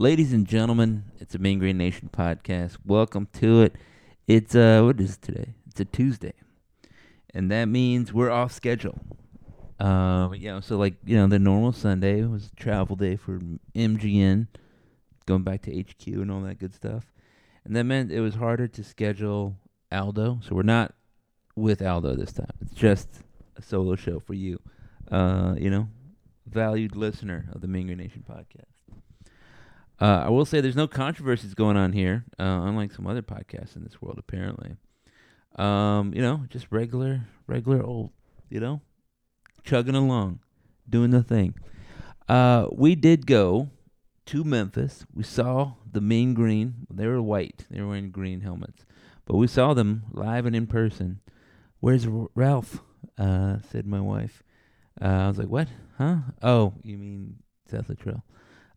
Ladies and gentlemen, it's a Mean Green Nation podcast. Welcome to it. It's uh what is it today? It's a Tuesday. And that means we're off schedule. Uh you know, so like, you know, the normal Sunday was travel day for MGN, going back to HQ and all that good stuff. And that meant it was harder to schedule Aldo. So we're not with Aldo this time. It's just a solo show for you. Uh, you know, valued listener of the Mean Green Nation podcast. Uh, I will say there's no controversies going on here, uh, unlike some other podcasts in this world, apparently. Um, you know, just regular, regular old, you know, chugging along, doing the thing. Uh, we did go to Memphis. We saw the Mean Green. They were white. They were wearing green helmets, but we saw them live and in person. Where's R- Ralph? Uh, said my wife. Uh, I was like, what? Huh? Oh, you mean Seth Littrell?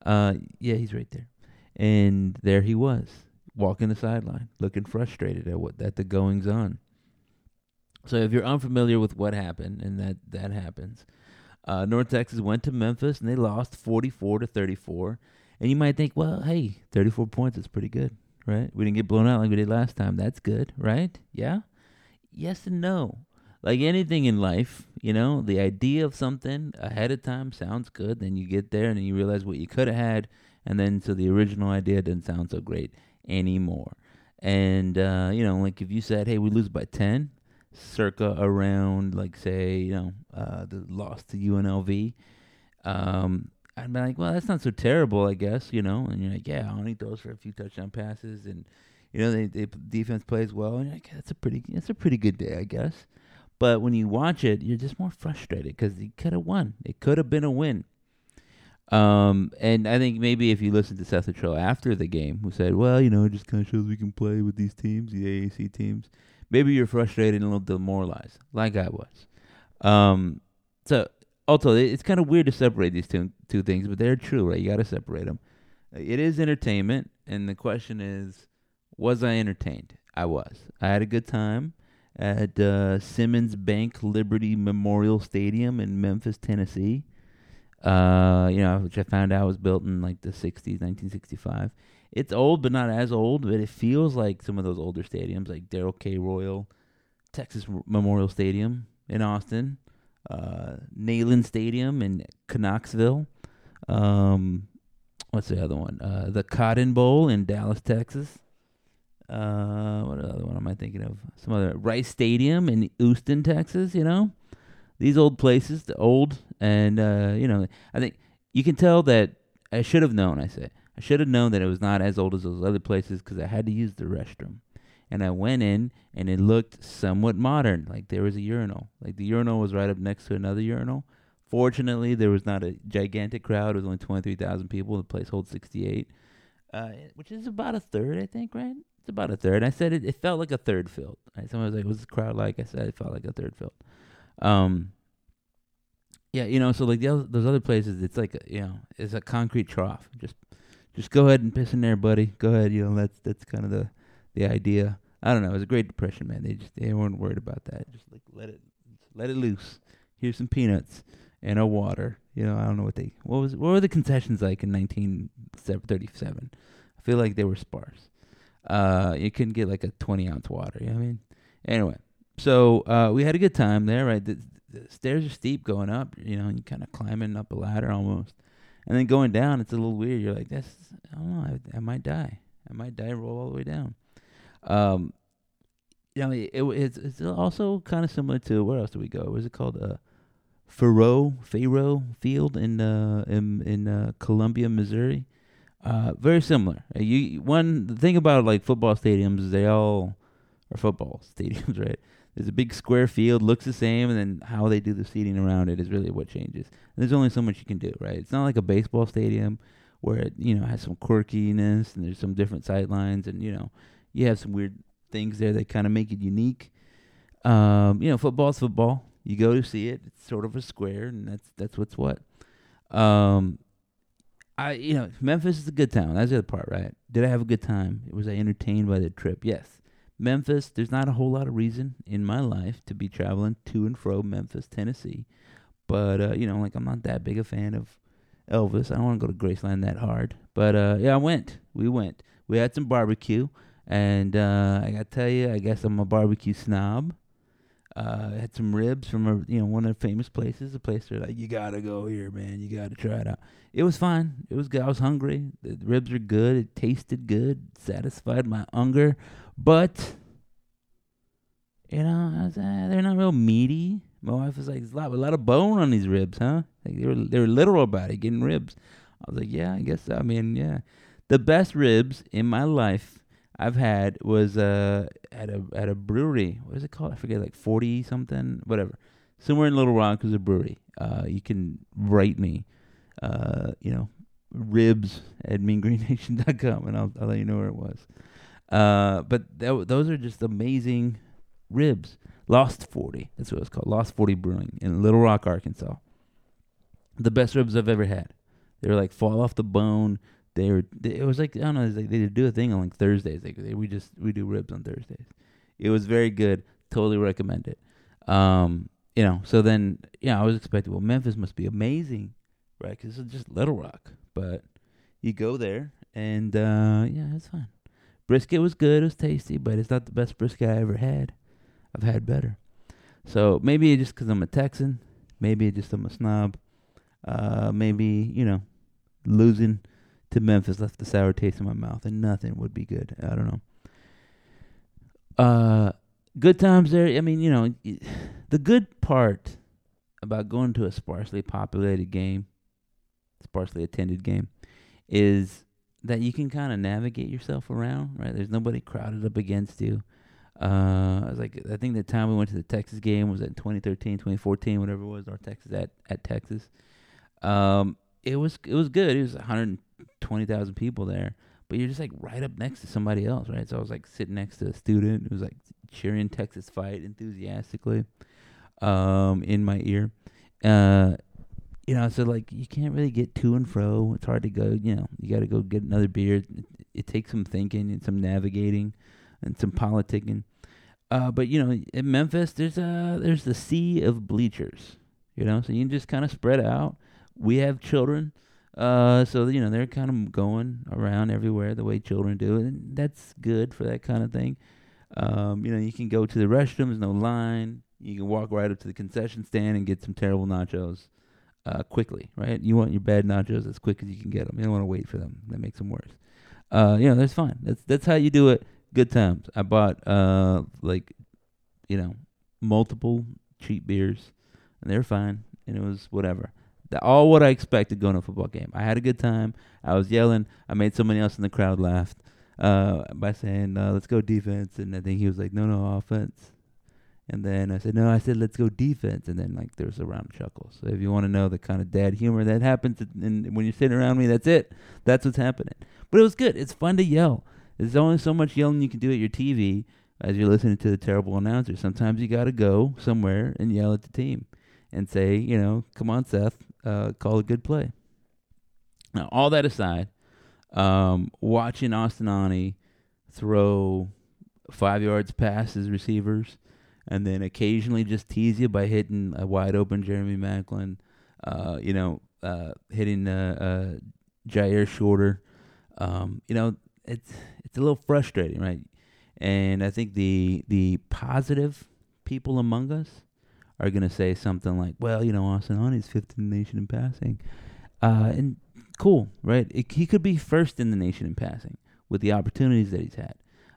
Uh, yeah, he's right there. And there he was, walking the sideline, looking frustrated at what at the goings on. So if you're unfamiliar with what happened, and that that happens, uh, North Texas went to Memphis and they lost 44 to 34. And you might think, well, hey, 34 points is pretty good, right? We didn't get blown out like we did last time. That's good, right? Yeah. Yes and no. Like anything in life, you know, the idea of something ahead of time sounds good. Then you get there and then you realize what you could have had, and then so the original idea doesn't sound so great anymore. And uh, you know, like if you said, "Hey, we lose by 10," circa around like say, you know, uh, the loss to UNLV, um, I'd be like, "Well, that's not so terrible, I guess," you know. And you're like, "Yeah, Aune throws for a few touchdown passes, and you know, they, they defense plays well, and you're like, that's a pretty, that's a pretty good day, I guess." But when you watch it, you're just more frustrated because he could have won. It could have been a win. Um, and I think maybe if you listen to Seth Littrell after the game, who said, "Well, you know, it just kind of shows we can play with these teams, the AAC teams." Maybe you're frustrated and a little demoralized, like I was. Um, so also, it's kind of weird to separate these two two things, but they're true, right? You got to separate them. It is entertainment, and the question is, was I entertained? I was. I had a good time at uh, Simmons Bank Liberty Memorial Stadium in Memphis, Tennessee. Uh, you know, which I found out was built in like the 60s, 1965. It's old, but not as old, but it feels like some of those older stadiums, like Darrell K. Royal, Texas Memorial Stadium in Austin, uh, Neyland Stadium in Knoxville. Um, what's the other one? Uh, the Cotton Bowl in Dallas, Texas. Uh, what other one am I thinking of? Some other Rice Stadium in Houston, Texas. You know, these old places, the old, and uh, you know, I think you can tell that I should have known. I say I should have known that it was not as old as those other places because I had to use the restroom, and I went in and it looked somewhat modern. Like there was a urinal. Like the urinal was right up next to another urinal. Fortunately, there was not a gigantic crowd. It was only twenty three thousand people. The place holds sixty eight. Uh, which is about a third, I think, right? It's about a third. I said it, it felt like a third filled. Right? Someone was like, "Was the crowd like?" I said it felt like a third filled. Um, yeah, you know, so like the other, those other places, it's like a, you know, it's a concrete trough. Just just go ahead and piss in there, buddy. Go ahead. You know, that's that's kind of the the idea. I don't know. It was a Great Depression, man. They just they weren't worried about that. Just like let it let it loose. Here's some peanuts and a water. You know, I don't know what they what was what were the concessions like in 1937. I feel like they were sparse. Uh, you couldn't get like a 20 ounce water. You know what I mean? Anyway, so uh, we had a good time there, right? The, the stairs are steep going up. You know, you kind of climbing up a ladder almost, and then going down. It's a little weird. You're like, that's I don't know. I, I might die. I might die. Roll all the way down. Um, you know, it, it it's it's also kind of similar to where else do we go? What is it called? Uh, Faurot Faurot Field in uh in in uh, Columbia, Missouri. Uh, very similar. Uh, you one the thing about like football stadiums is they all are football stadiums, right? There's a big square field, looks the same, and then how they do the seating around it is really what changes. And there's only so much you can do, right? It's not like a baseball stadium where it you know has some quirkiness and there's some different sight lines and you know you have some weird things there that kind of make it unique. Um, you know, football's football. You go to see it. It's sort of a square, and that's that's what's what. Um, I you know Memphis is a good town. That's the other part, right? Did I have a good time? Was I entertained by the trip? Yes. Memphis. There's not a whole lot of reason in my life to be traveling to and fro Memphis, Tennessee, but uh, you know, like I'm not that big a fan of Elvis. I don't want to go to Graceland that hard, but uh, yeah, I went. We went. We had some barbecue, and uh, I gotta tell you, I guess I'm a barbecue snob. Uh, I had some ribs from a you know one of the famous places, a place where like you gotta go here, man. You gotta try it out. It was fine. It was good. I was hungry. The ribs are good. It tasted good. Satisfied my hunger, but you know I was, uh, they're not real meaty. My wife was like, "There's a lot, a lot of bone on these ribs, huh?" Like they were they were literal about it, getting ribs. I was like, "Yeah, I guess. So. I mean, yeah." The best ribs in my life I've had was uh at a at a brewery. What is it called? I forget, like forty something, whatever. Somewhere in Little Rock is a brewery. Uh, you can write me, uh, you know, ribs at meangreennation.com, and I'll I'll let you know where it was. Uh, but those are just amazing ribs. Lost Forty, that's what it's called. Lost Forty Brewing in Little Rock, Arkansas. The best ribs I've ever had. They were like fall off the bone they were it was like I don't know like they do a thing on like Thursdays like they, we just we do ribs on Thursdays. It was very good. Totally recommend it. Um, you know, so then yeah, I was expecting well Memphis must be amazing, right? Because it's just Little Rock, but you go there and uh, yeah, it's fine. Brisket was good. It was tasty, but it's not the best brisket I ever had. I've had better. So maybe just because I'm a Texan, maybe just I'm a snob. Uh, maybe you know, losing to Memphis left a sour taste in my mouth, and nothing would be good. I don't know. Uh, good times there. I mean, you know, the good part about going to a sparsely populated game, sparsely attended game, is that you can kind of navigate yourself around. Right? There's nobody crowded up against you. Uh, I was like, I think the time we went to the Texas game was at 2013, 2014, whatever it was, North Texas at at Texas. Um, it was it was good. It was 100 twenty thousand people there, but you're just like right up next to somebody else, right? So I was like sitting next to a student who was like cheering Texas fight enthusiastically, um, in my ear. Uh, you know, so like you can't really get to and fro. It's hard to go. You know, you got to go get another beer. It, it, takes some thinking and some navigating, and some politicking. Uh, but you know, in Memphis, there's a there's the sea of bleachers. You know, so you can just kind of spread out. We have children uh, so you know they're kind of going around everywhere the way children do, and that's good for that kind of thing. Um, you know, you can go to the restroom. There's no line. You can walk right up to the concession stand and get some terrible nachos uh, quickly, right? You want your bad nachos as quick as you can get them. You don't want to wait for them. That makes them worse. Uh, you know, that's fine. That's that's how you do it. Good times. I bought uh like, you know, multiple cheap beers, and they're fine, and it was whatever all what I expected going to a football game. I had a good time. I was yelling. I made somebody else in the crowd laugh uh, by saying, uh, "Let's go defense," and I think he was like, "No, no, offense." And then I said, "No, I said let's go defense." And then like there was a round of chuckles. So if you want to know the kind of dad humor that happens, when you're sitting around me, that's it. That's what's happening. But it was good. It's fun to yell. There's only so much yelling you can do at your TV as you're listening to the terrible announcer. Sometimes you got to go somewhere and yell at the team and say, you know, come on, Seth, uh, call a good play. Now, all that aside, um, watching Austin Aune throw five yards past his receivers, and then occasionally just tease you by hitting a wide open Jeremy Maclin, uh, you know, uh, hitting uh, uh, Jyaire Shorter. Um, you know, it's it's a little frustrating, right? And I think the the positive people among us are going to say something like, well, you know, Austin Aune's fifth in the nation in passing. Uh, and cool, right? It, he could be first in the nation in passing with the opportunities that he's had.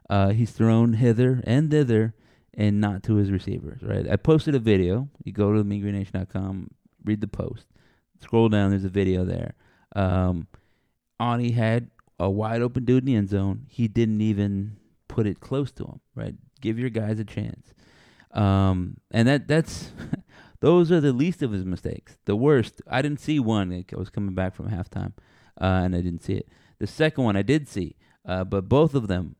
Uh, he's thrown hither and thither and not to his receivers, right? I posted a video. You go to meangreennation.com, read the post, scroll down, there's a video there. Um, Aune had a wide open dude in the end zone. He didn't even put it close to him, right? Give your guys a chance. Um, and that that's those are the least of his mistakes. The worst, I didn't see one. I was coming back from halftime, uh, and I didn't see it. The second one I did see, uh, but both of them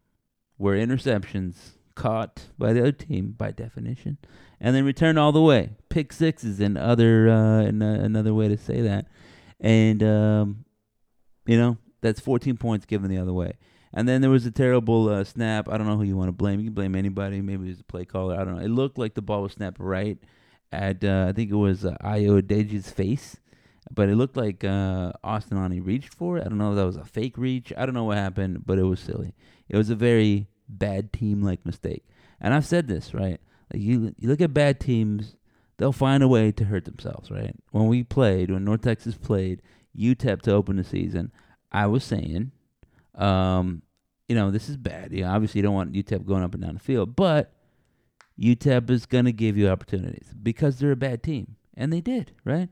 were interceptions caught by the other team by definition, and then returned all the way. Pick sixes and other uh, and, uh, another way to say that, and um, you know that's 14 points given the other way. And then there was a terrible uh, snap. I don't know who you want to blame. You can blame anybody. Maybe it was the play caller. I don't know. It looked like the ball was snapped right at uh, I think it was uh, Ayo Odeji's face, but it looked like uh, Austin Aune reached for it. I don't know if that was a fake reach. I don't know what happened, but it was silly. It was a very bad team like mistake. And I've said this right. Like you, you look at bad teams, they'll find a way to hurt themselves. Right. When we played, when North Texas played UTEP to open the season, I was saying, um, you know, this is bad. You obviously you don't want UTEP going up and down the field, but UTEP is going to give you opportunities because they're a bad team, and they did, right?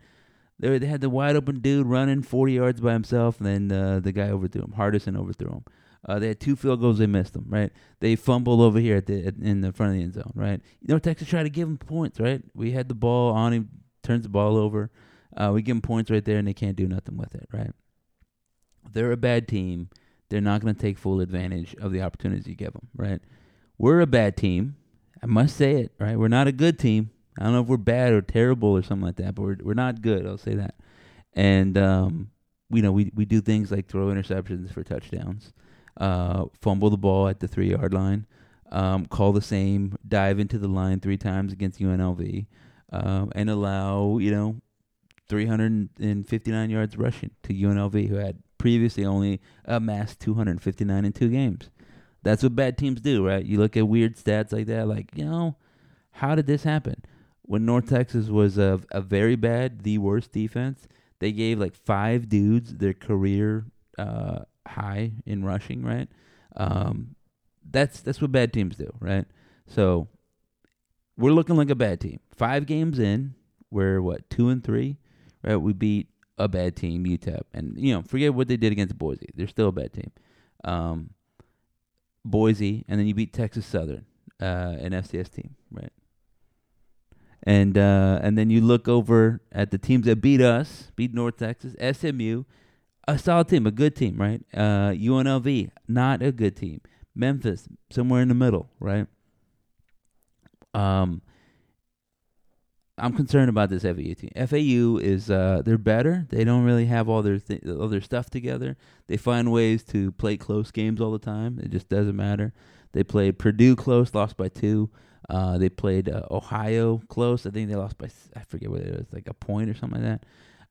They they had the wide open dude running 40 yards by himself, and then uh, the guy overthrew him. Hardison overthrew him. Uh, they had two field goals, they missed them, right? They fumbled over here at the at, in the front of the end zone, right? You know, Texas tried to give them points, right? We had the ball on him, turns the ball over. Uh, we give them points right there, and they can't do nothing with it, right? They're a bad team. They're not going to take full advantage of the opportunities you give them, right? We're a bad team. I must say it, right? We're not a good team. I don't know if we're bad or terrible or something like that, but we're we're not good. I'll say that. And um, you know, we we do things like throw interceptions for touchdowns, uh, fumble the ball at the three yard line, um, call the same, dive into the line three times against UNLV, um, and allow you know 359 yards rushing to UNLV, who had previously only amassed 259 in two games. That's what bad teams do, right? You look at weird stats like that, like, you know, how did this happen? When North Texas was a, a very bad, the worst defense, they gave like five dudes their career uh, high in rushing, right? Um, that's that's what bad teams do, right? So we're looking like a bad team. Five games in, we're what two and three, right? We beat a bad team, UTEP, and you know forget what they did against Boise. They're still a bad team. Um, Boise, and then you beat Texas Southern, uh, an FCS team, right? And uh, and then you look over at the teams that beat us, beat North Texas, SMU, a solid team, a good team, right? Uh, UNLV, not a good team. Memphis, somewhere in the middle, right? Um, I'm concerned about this FAU team. FAU is uh, they're better. They don't really have all their th- all their stuff together. They find ways to play close games all the time. It just doesn't matter. They played Purdue close, lost by two. Uh, they played uh, Ohio close. I think they lost by I forget what it was, like a point or something like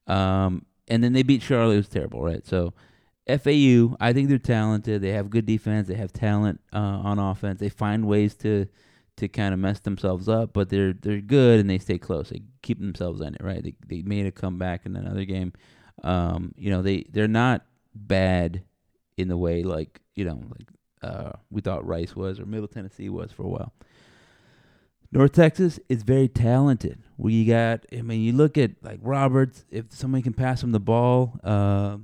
that. Um, and then they beat Charlotte. It was terrible, right? So FAU, I think they're talented. They have good defense. They have talent uh, on offense. They find ways to to kind of mess themselves up, but they're they're good and they stay close. They keep themselves in it, right? They they made a comeback in another game. Um, you know, they they're not bad in the way like you know like uh, we thought Rice was or Middle Tennessee was for a while. North Texas is very talented. We got, I mean, you look at like Roberts. If somebody can pass him the ball, uh,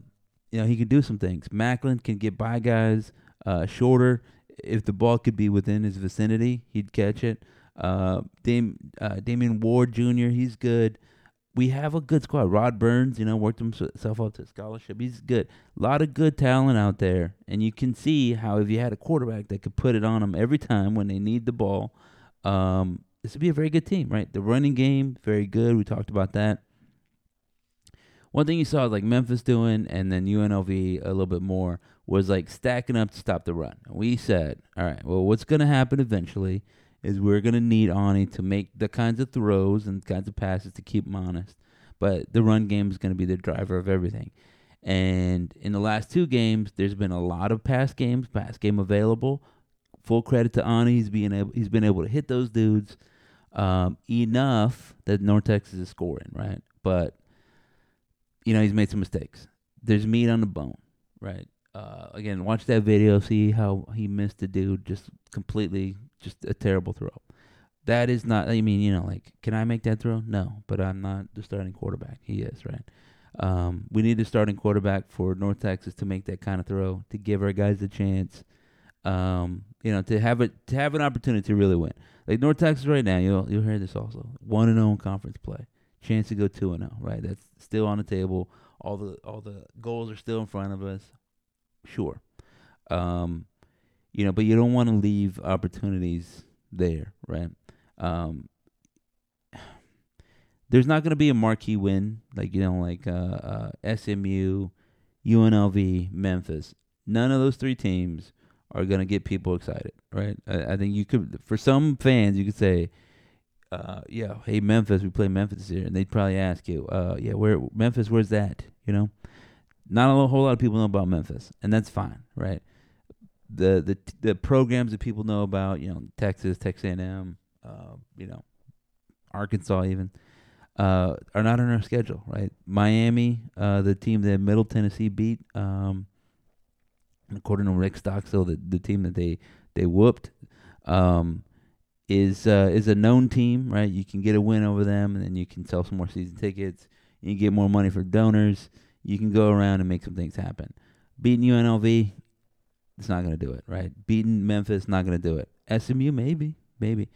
you know, he can do some things. Macklin can get by guys uh, shorter if the ball could be within his vicinity, he'd catch it. Uh, Dame, uh, Damon Ward Jr., he's good. We have a good squad. Rod Burns, you know, worked himself up to scholarship. He's good. A lot of good talent out there, and you can see how if you had a quarterback that could put it on them every time when they need the ball, um, this would be a very good team, right? The running game, very good. We talked about that. One thing you saw like Memphis doing, and then UNLV a little bit more was like stacking up to stop the run. We said, all right, well, what's going to happen eventually is we're going to need Aune to make the kinds of throws and kinds of passes to keep him honest. But the run game is going to be the driver of everything. And in the last two games, there's been a lot of pass games, pass game available. Full credit to Aune. He's being able, he's been able to hit those dudes um, enough that North Texas is scoring, right? But you know he's made some mistakes. There's meat on the bone, right? Uh, again, watch that video, see how he missed the dude just completely, just a terrible throw. That is not. I mean, you know, like, can I make that throw? No, but I'm not the starting quarterback. He is right. Um, we need a starting quarterback for North Texas to make that kind of throw to give our guys a chance. Um, you know, to have it to have an opportunity to really win. Like North Texas right now, you'll you'll hear this also. One and zero oh conference play, chance to go two and zero. Oh, right, that's still on the table. All the all the goals are still in front of us sure. Um, you know, but you don't want to leave opportunities there, right? Um, there's not going to be a marquee win like you know, like uh, uh, SMU, UNLV, Memphis. None of those three teams are going to get people excited, right? I, I, think you could, for some fans, you could say uh, yeah, hey Memphis, we play Memphis here, and they'd probably ask you, uh, yeah, where Memphis, where's that? You know, not a whole lot of people know about Memphis, and that's fine, right? The the the programs that people know about, you know, Texas, Texas A&M, uh, you know, Arkansas, even, uh, are not on our schedule, right? Miami, uh, the team that Middle Tennessee beat, um, according to Rick Stockstill, the the team that they they whooped. Um, is uh, is a known team, right? You can get a win over them, and then you can sell some more season tickets. You get more money for donors. You can go around and make some things happen. Beating UNLV, it's not going to do it, right? Beating Memphis, not going to do it. SMU, maybe, maybe.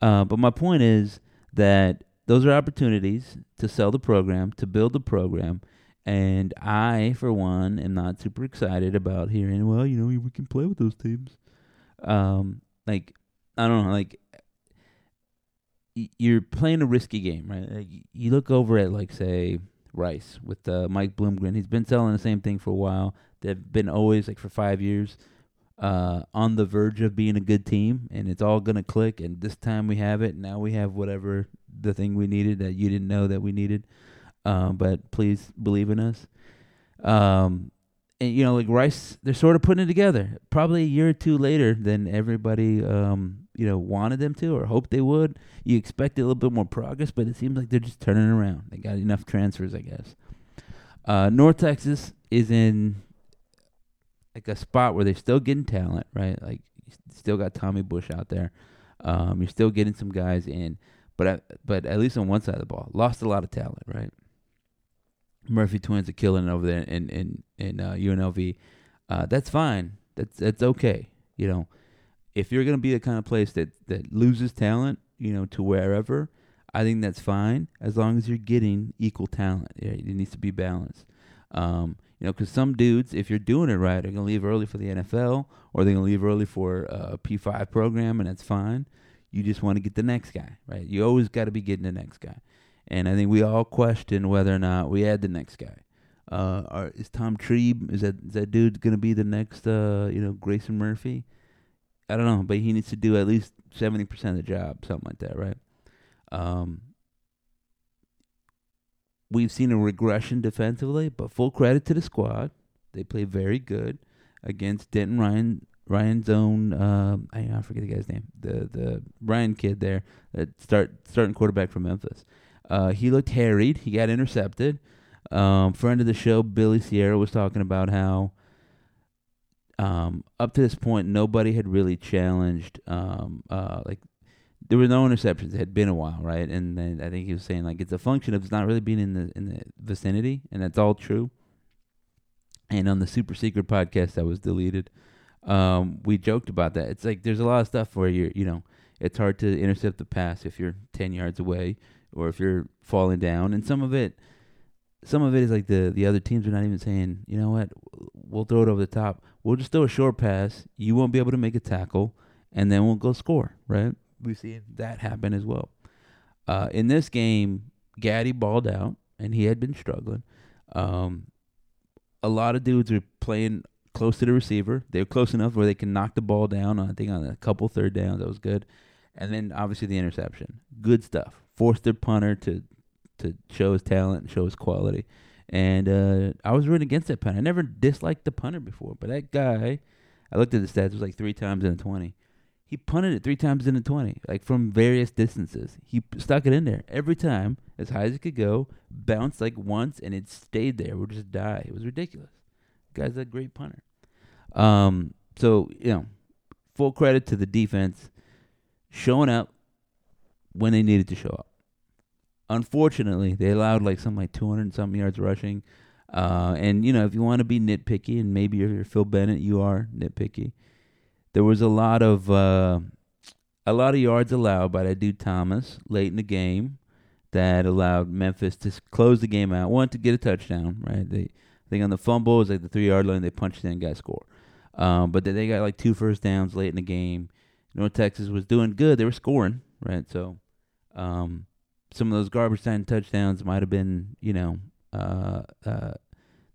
Uh, but my point is that those are opportunities to sell the program, to build the program, and I, for one, am not super excited about hearing, well, you know, we can play with those teams. Um, like, I don't know, like you're playing a risky game, right? Like, you look over at like say Rice with uh, Mike Bloomgren. He's been selling the same thing for a while. They've been always like for five years uh, on the verge of being a good team, and it's all gonna click. And this time we have it. Now we have whatever the thing we needed that you didn't know that we needed. Um, but please believe in us. Um, and you know, like Rice, they're sort of putting it together. Probably a year or two later than everybody, um, you know, wanted them to or hoped they would. You expected a little bit more progress, but it seems like they're just turning around. They got enough transfers, I guess. Uh, North Texas is in like a spot where they're still getting talent, right? Like, still got Tommy Bush out there. Um, you're still getting some guys in, but but at least on one side of the ball, lost a lot of talent, right? Murphy twins are killing over there in in in uh, UNLV. Uh, that's fine. That's that's okay. You know, if you're gonna be the kind of place that that loses talent, you know, to wherever, I think that's fine as long as you're getting equal talent. It needs to be balanced. Um, you know, because some dudes, if you're doing it right, are gonna leave early for the NFL or they're gonna leave early for a P5 program, and that's fine. You just want to get the next guy, right? You always got to be getting the next guy. And I think we all question whether or not we had the next guy. Uh, are, is Tom Trebe is that is that dude gonna be the next uh, you know Grayson Murphy? I don't know, but he needs to do at least seventy percent of the job, something like that, right? Um, we've seen a regression defensively, but full credit to the squad. They play very good against Denton Ryan Ryan's own uh, I, I forget the guy's name. The the Ryan kid there that start starting quarterback from Memphis. Uh, he looked harried. He got intercepted. Um, friend of the show, Billy Sierra, was talking about how um, up to this point nobody had really challenged. Um, uh, like there were no interceptions. It had been a while, right? And then I think he was saying like it's a function of it's not really being in the in the vicinity, and that's all true. And on the super secret podcast that was deleted, um, we joked about that. It's like there's a lot of stuff where you're, you know, it's hard to intercept the pass if you're ten yards away or if you're falling down. And some of it, some of it is like the the other teams are not even saying, you know what, we'll throw it over the top. We'll just throw a short pass. You won't be able to make a tackle, and then we'll go score. Right? We've seen that happen as well. Uh, in this game, Gaddy balled out, and he had been struggling. Um, a lot of dudes are playing close to the receiver. They're close enough where they can knock the ball down. I think on a couple third downs, that was good. And then obviously the interception. Good stuff forced their punter to to show his talent and show his quality. And uh, I was rooting against that punter. I never disliked the punter before, but that guy, I looked at the stats. It was like three times in the twenty. He punted it three times in the twenty, like from various distances. He stuck it in there every time, as high as it could go. Bounced like once, and it stayed there. Would just die. It was ridiculous. The guy's a great punter. Um, so you know, full credit to the defense showing up when they needed to show up. Unfortunately, they allowed like something like 200 something yards rushing. Uh, and you know, if you want to be nitpicky, and maybe if you're Phil Bennett, you are nitpicky. There was a lot of uh, a lot of yards allowed by that dude Thomas late in the game that allowed Memphis to close the game out. One to get a touchdown, right? They I think on the fumble it was like the three yard line. They punched in and got score. Um, but they got like two first downs late in the game. North Texas was doing good. They were scoring, right? So um, some of those garbage time touchdowns might have been, you know, uh, uh,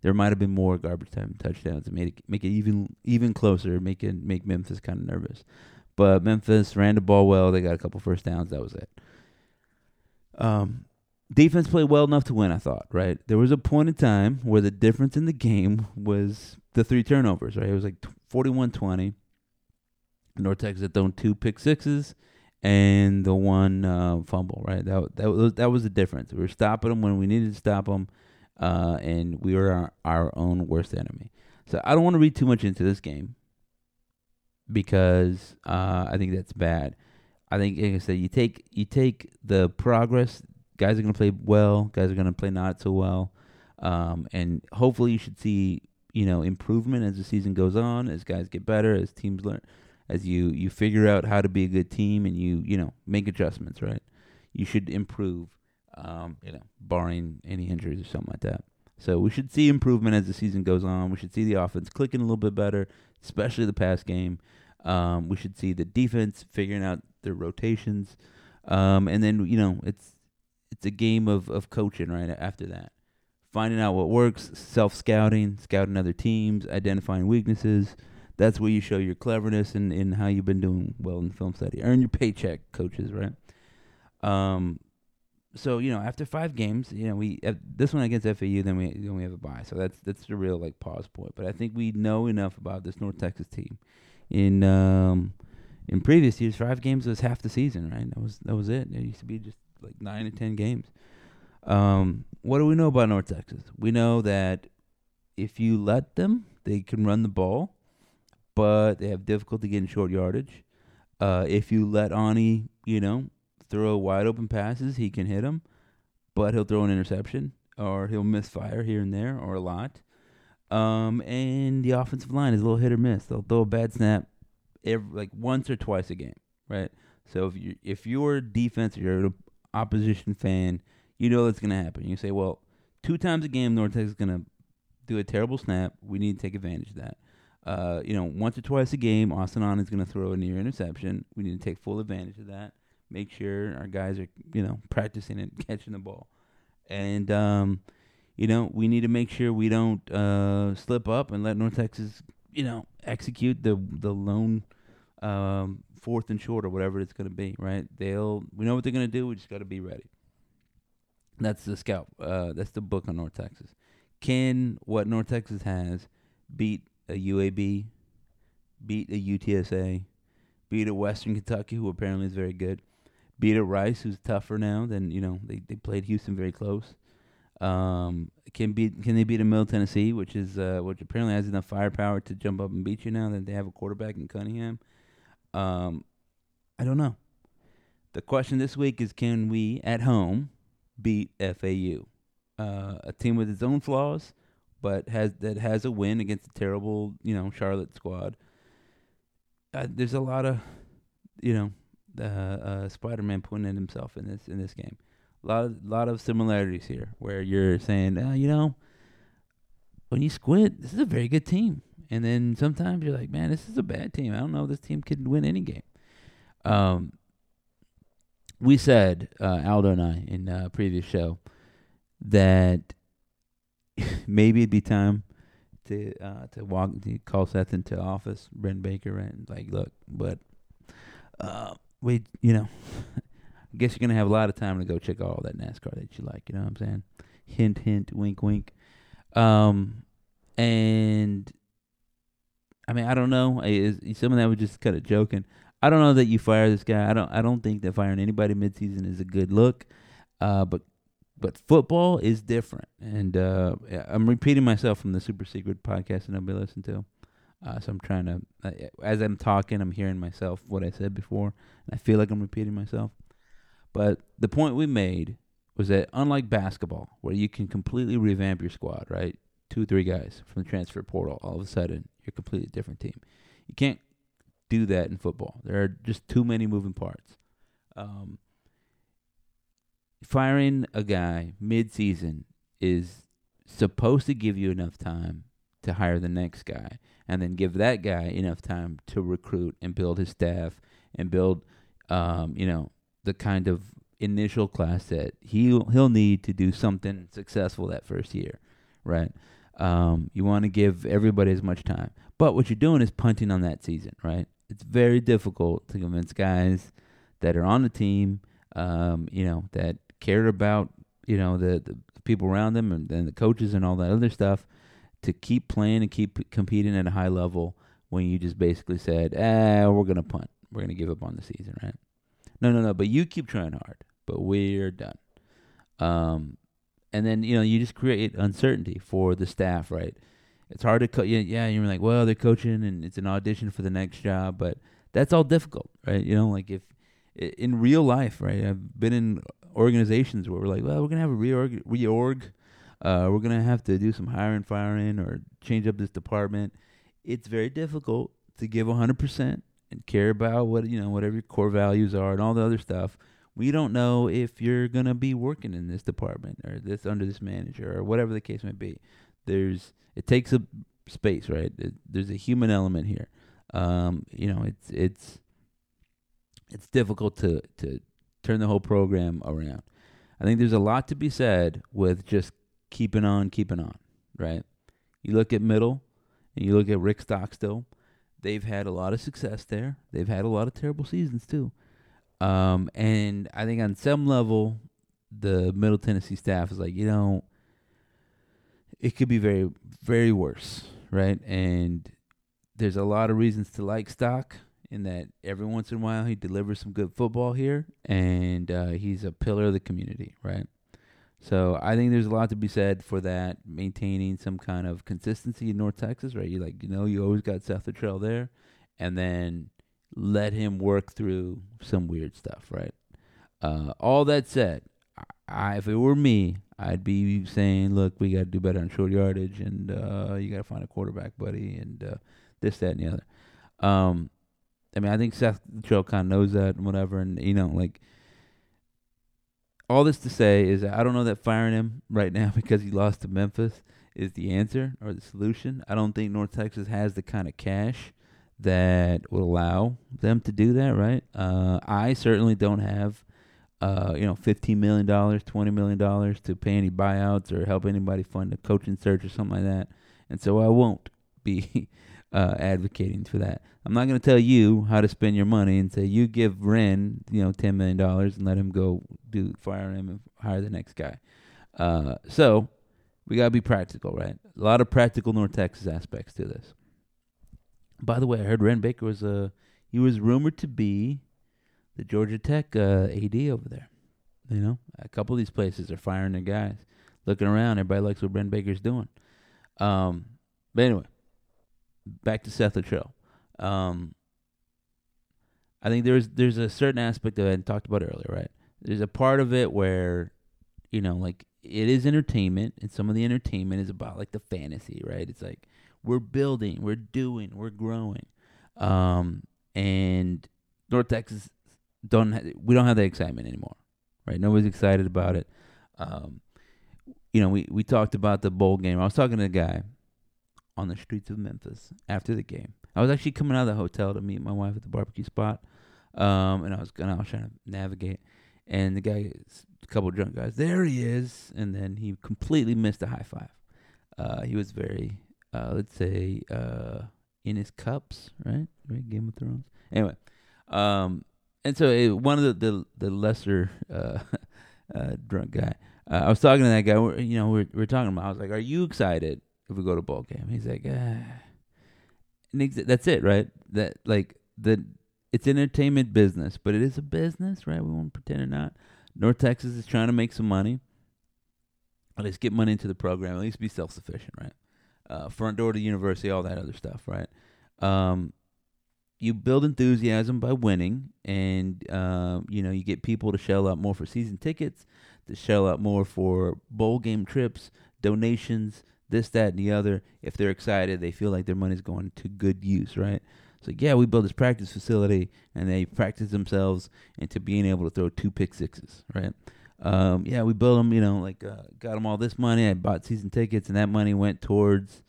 there might have been more garbage time touchdowns that made it make it even even closer, make it make Memphis kind of nervous. But Memphis ran the ball well. They got a couple first downs. That was it. Um, defense played well enough to win. I thought. Right. There was a point in time where the difference in the game was the three turnovers. Right. It was like 41-20. North Texas had thrown two pick sixes and the one uh, fumble. Right. That that was that was the difference. We were stopping them when we needed to stop them, uh, and we were our, our own worst enemy. So I don't want to read too much into this game because uh, I think that's bad. I think, like I said, you take you take the progress. Guys are going to play well. Guys are going to play not so well, um, and hopefully you should see you know improvement as the season goes on, as guys get better, as teams learn, as you you figure out how to be a good team, and you you know make adjustments. Right, you should improve. Um, you know, barring any injuries or something like that. So we should see improvement as the season goes on. We should see the offense clicking a little bit better, especially the pass game. Um, we should see the defense figuring out their rotations, um, and then you know it's it's a game of of coaching right after that, finding out what works, self scouting, scouting other teams, identifying weaknesses. That's where you show your cleverness and in, how you've been doing well in film study. Earn your paycheck, coaches, right? Um, so you know, after five games, you know, we uh, this one against FAU, then we then we have a bye. So that's that's the real like pause point. But I think we know enough about this North Texas team. In um, in previous years, five games was half the season, right? That was that was it. It used to be just like nine or ten games. Um, what do we know about North Texas? We know that if you let them, they can run the ball, but they have difficulty getting short yardage. Uh, if you let Aune, you know, throw wide open passes, he can hit them, but he'll throw an interception or he'll misfire here and there or a lot. Um, and the offensive line is a little hit or miss. They'll throw a bad snap every, like once or twice a game, right? So if you if you're defense or you're an opposition fan, you know that's gonna happen. You say, well, two times a game, North Texas is gonna do a terrible snap. We need to take advantage of that. Uh, you know, once or twice a game, Aune is gonna throw a near interception. We need to take full advantage of that. Make sure our guys are you know practicing and catching the ball, and um, you know we need to make sure we don't uh, slip up and let North Texas you know execute the the lone um, fourth and short or whatever it's going to be, right? They'll we know what they're going to do. We just got to be ready. That's the scout. Uh, that's the book on North Texas. Can what North Texas has beat a UAB, beat a UTSA, beat a Western Kentucky, who apparently is very good, beat a Rice, who's tougher now than you know they they played Houston very close. Um, can beat can they beat a Middle Tennessee, which is uh, which apparently has enough firepower to jump up and beat you now that they have a quarterback in Cunningham. Um, I don't know. The question this week is: Can we at home beat FAU, uh, a team with its own flaws, but has that has a win against a terrible, you know, Charlotte squad? Uh, there's a lot of, you know, uh, uh, Spider-Man pointing at himself in this in this game. A lot of lot of similarities here, where you're saying, uh, you know, when you squint, this is a very good team. And then sometimes you're like, man, this is a bad team. I don't know if this team can win any game. Um, we said uh, Aldo and I in a previous show that maybe it'd be time to uh, to walk to call Seth into office, Brent Baker, and like, look, but uh, we, you know, I guess you're gonna have a lot of time to go check all that NASCAR that you like. You know what I'm saying? Hint, hint, wink, wink. Um, and I mean, I don't know. Is, some of that was just kind of joking. I don't know that you fire this guy. I don't. I don't think that firing anybody midseason is a good look. Uh, but but football is different, and uh, I'm repeating myself from the Super Secret podcast that nobody listened to. Uh, so I'm trying to, uh, as I'm talking, I'm hearing myself what I said before, and I feel like I'm repeating myself. But the point we made was that unlike basketball, where you can completely revamp your squad, right? Two, three guys from the transfer portal, all of a sudden you're a completely different team. You can't do that in football. There are just too many moving parts. Um, firing a guy mid-season is supposed to give you enough time to hire the next guy, and then give that guy enough time to recruit and build his staff and build, um, you know, the kind of initial class that he he'll need to do something successful that first year, right? Um, you want to give everybody as much time. But what you're doing is punting on that season, right? It's very difficult to convince guys that are on the team, um, you know, that cared about you know the, the people around them and, and the coaches and all that other stuff to keep playing and keep competing at a high level when you just basically said, "Ah, we're gonna punt, we're gonna give up on the season," right? No, no, no. But you keep trying hard, but we're done. Um, and then you know you just create uncertainty for the staff, right? It's hard to co- yeah, yeah. You're like, well, they're coaching and it's an audition for the next job, but that's all difficult, right? You know, like if in real life, right? I've been in organizations where we're like, well, we're gonna have a reorg, reorg. Uh, we're gonna have to do some hiring, firing, or change up this department. It's very difficult to give 100% and care about what you know, whatever your core values are, and all the other stuff. We don't know if you're gonna be working in this department or this under this manager or whatever the case may be. There's it takes a space, right? It, there's a human element here. Um, you know, it's it's it's difficult to to turn the whole program around. I think there's a lot to be said with just keeping on, keeping on, right? You look at middle and you look at Rick Stockstill. They've had a lot of success there. They've had a lot of terrible seasons too. Um, and I think on some level, the Middle Tennessee staff is like, you know, it could be very, very worse, right? And there's a lot of reasons to like Stock in that every once in a while he delivers some good football here, and uh, he's a pillar of the community, right? So I think there's a lot to be said for that, maintaining some kind of consistency in North Texas, right? You like, you know, you always got Seth Littrell there, and then let him work through some weird stuff, right? Uh, all that said, I, if it were me, I'd be saying, look, we got to do better on short yardage, and uh, you got to find a quarterback, buddy, and uh, this, that, and the other. Um, I mean, I think Seth Trail kind of knows that and whatever, and you know, like all this to say is I don't know that firing him right now because he lost to Memphis is the answer or the solution. I don't think North Texas has the kind of cash that would allow them to do that. Right? Uh, I certainly don't have. Uh, you know, fifteen million dollars, twenty million dollars to pay any buyouts or help anybody fund a coaching search or something like that, and so I won't be uh, advocating for that. I'm not going to tell you how to spend your money and say you give Wren, you know, ten million dollars and let him go do fire him and hire the next guy. Uh, so we got to be practical, right? A lot of practical North Texas aspects to this. By the way, I heard Wren Baker was a uh, he was rumored to be the Georgia Tech uh, AD over there. You know, a couple of these places are firing their guys. Looking around, everybody likes what Wren Baker's doing. Um, but anyway, back to Seth Littrell. Um, I think there's there's a certain aspect it I talked about earlier, right? There's a part of it where, you know, like it is entertainment, and some of the entertainment is about like the fantasy, right? It's like we're building, we're doing, we're growing, um, and North Texas don't ha- we don't have that excitement anymore, right? Nobody's excited about it. Um, you know, we we talked about the bowl game. I was talking to a guy on the streets of Memphis after the game. I was actually coming out of the hotel to meet my wife at the barbecue spot, um, and I was gonna I was trying to navigate, and the guy, a couple drunk guys, there he is, and then he completely missed a high five. Uh, he was very, uh, let's say, uh, in his cups, right? Right, Game of Thrones. Anyway, um, and so it, one of the the, the lesser uh, uh, drunk guy. Uh, I was talking to that guy. You know, we're we're talking about. I was like, "Are you excited if we go to ball game. He's like, ah. that's it, right? That like the it's entertainment business, but it is a business, right? We won't pretend or not. North Texas is trying to make some money. At least get money into the program. At least be self sufficient, right? Uh, front door to university, all that other stuff, right? Um, you build enthusiasm by winning, and uh, you know you get people to shell out more for season tickets, to shell out more for bowl game trips, donations, this, that, and the other. If they're excited, they feel like their money's going to good use, right? So yeah, we built this practice facility, and they practice themselves into being able to throw two pick sixes, right? Um, yeah, we built them, you know, like uh, got them all this money. I bought season tickets, and that money went towards,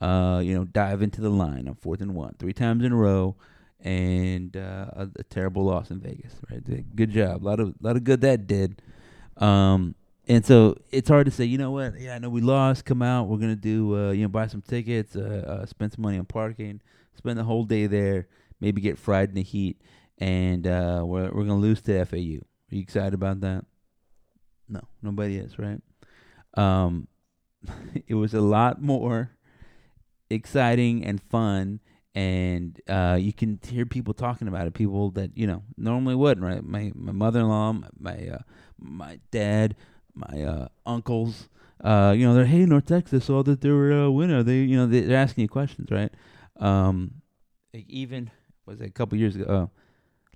uh, you know, dive into the line on fourth and one three times in a row, and uh, a, a, terrible loss in Vegas. Right, good job, a lot of lot of good that did. Um, and so it's hard to say, you know what? Yeah, I know we lost. Come out. We're gonna do, uh, you know, buy some tickets, uh, uh, spend some money on parking, spend the whole day there, maybe get fried in the heat, and uh, we're we're gonna lose to FAU. Are you excited about that? No, nobody is, right? Um, it was a lot more exciting and fun, and uh, you can hear people talking about it. People that you know normally wouldn't, right? My my mother-in-law, my uh, my dad, my uh, uncles. Uh, you know, they're hey North Texas saw that they were a winner. They you know they, they're asking you questions, right? Um, like even was it a couple years ago? Oh,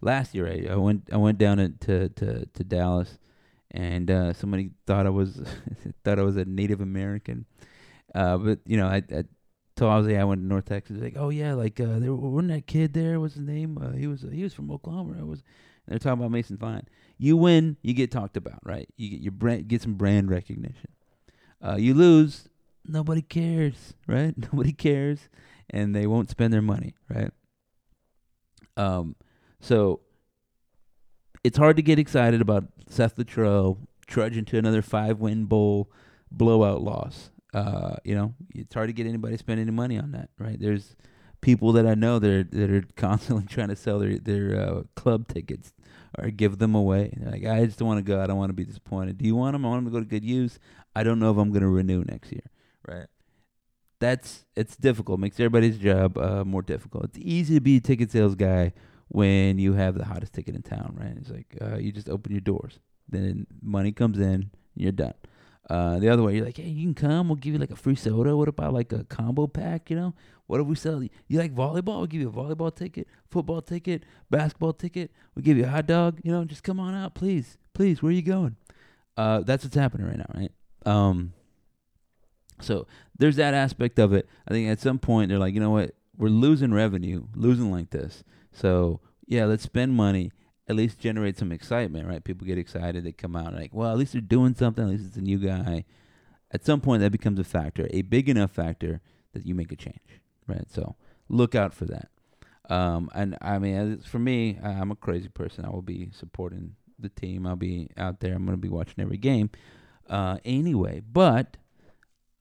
last year, I, I went I went down to to to Dallas, and uh, somebody thought I was thought I was a Native American. Uh, but you know, I, I told Ozzy I went to North Texas. Like, oh yeah, like uh, there wasn't that kid there. What's his name? Uh, he was uh, he was from Oklahoma. I was. They're talking about Mason Fine. You win, you get talked about, right? You get your brand, get some brand recognition. Uh, you lose, nobody cares, right? Nobody cares, and they won't spend their money, right? Um, so it's hard to get excited about Seth Littrell trudging to another five win bowl blowout loss. Uh, you know, it's hard to get anybody to spend any money on that, right? There's people that I know that are that are constantly trying to sell their their uh, club tickets or give them away. Like, I just don't want to go. I don't want to be disappointed. Do you want them? I want them to go to good use. I don't know if I'm going to renew next year, right? That's it's difficult. Makes everybody's job uh, more difficult. It's easy to be a ticket sales guy when you have the hottest ticket in town, right? It's like uh, you just open your doors, then money comes in, you're done. Uh, the other way, you're like, hey, you can come. We'll give you like a free soda. What about like a combo pack? You know, what if we sell? You like volleyball? We'll give you a volleyball ticket, football ticket, basketball ticket. We'll give you a hot dog. You know, just come on out, please, please. Where are you going? Uh, that's what's happening right now, right? Um, so there's that aspect of it. I think at some point they're like, you know what? We're losing revenue, losing like this. So yeah, let's spend money. At least generate some excitement, right? People get excited. They come out like, well, at least they're doing something. At least it's a new guy. At some point, that becomes a factor, a big enough factor that you make a change, right? So look out for that. Um, and I mean, for me, I'm a crazy person. I will be supporting the team. I'll be out there. I'm going to be watching every game uh, anyway. But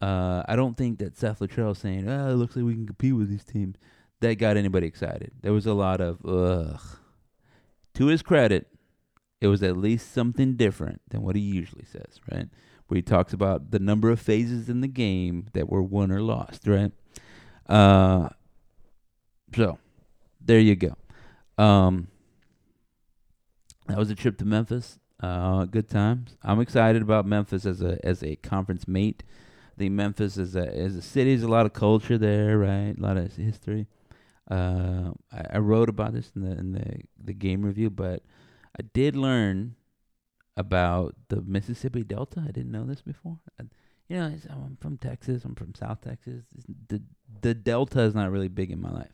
uh, I don't think that Seth Littrell saying, "Oh, it looks like we can compete with these teams," that got anybody excited. There was a lot of ugh. To his credit, it was at least something different than what he usually says, right? Where he talks about the number of phases in the game that were won or lost, right? Uh, so there you go. Um, that was a trip to Memphis. Uh, good times. I'm excited about Memphis as a as a conference mate. I think Memphis is a as a city. There's a lot of culture there, right? A lot of history. Uh, I, I, wrote about this in the in the the game review, but I did learn about the Mississippi Delta. I didn't know this before. I, you know, I'm from Texas. I'm from South Texas. The the Delta is not really big in my life.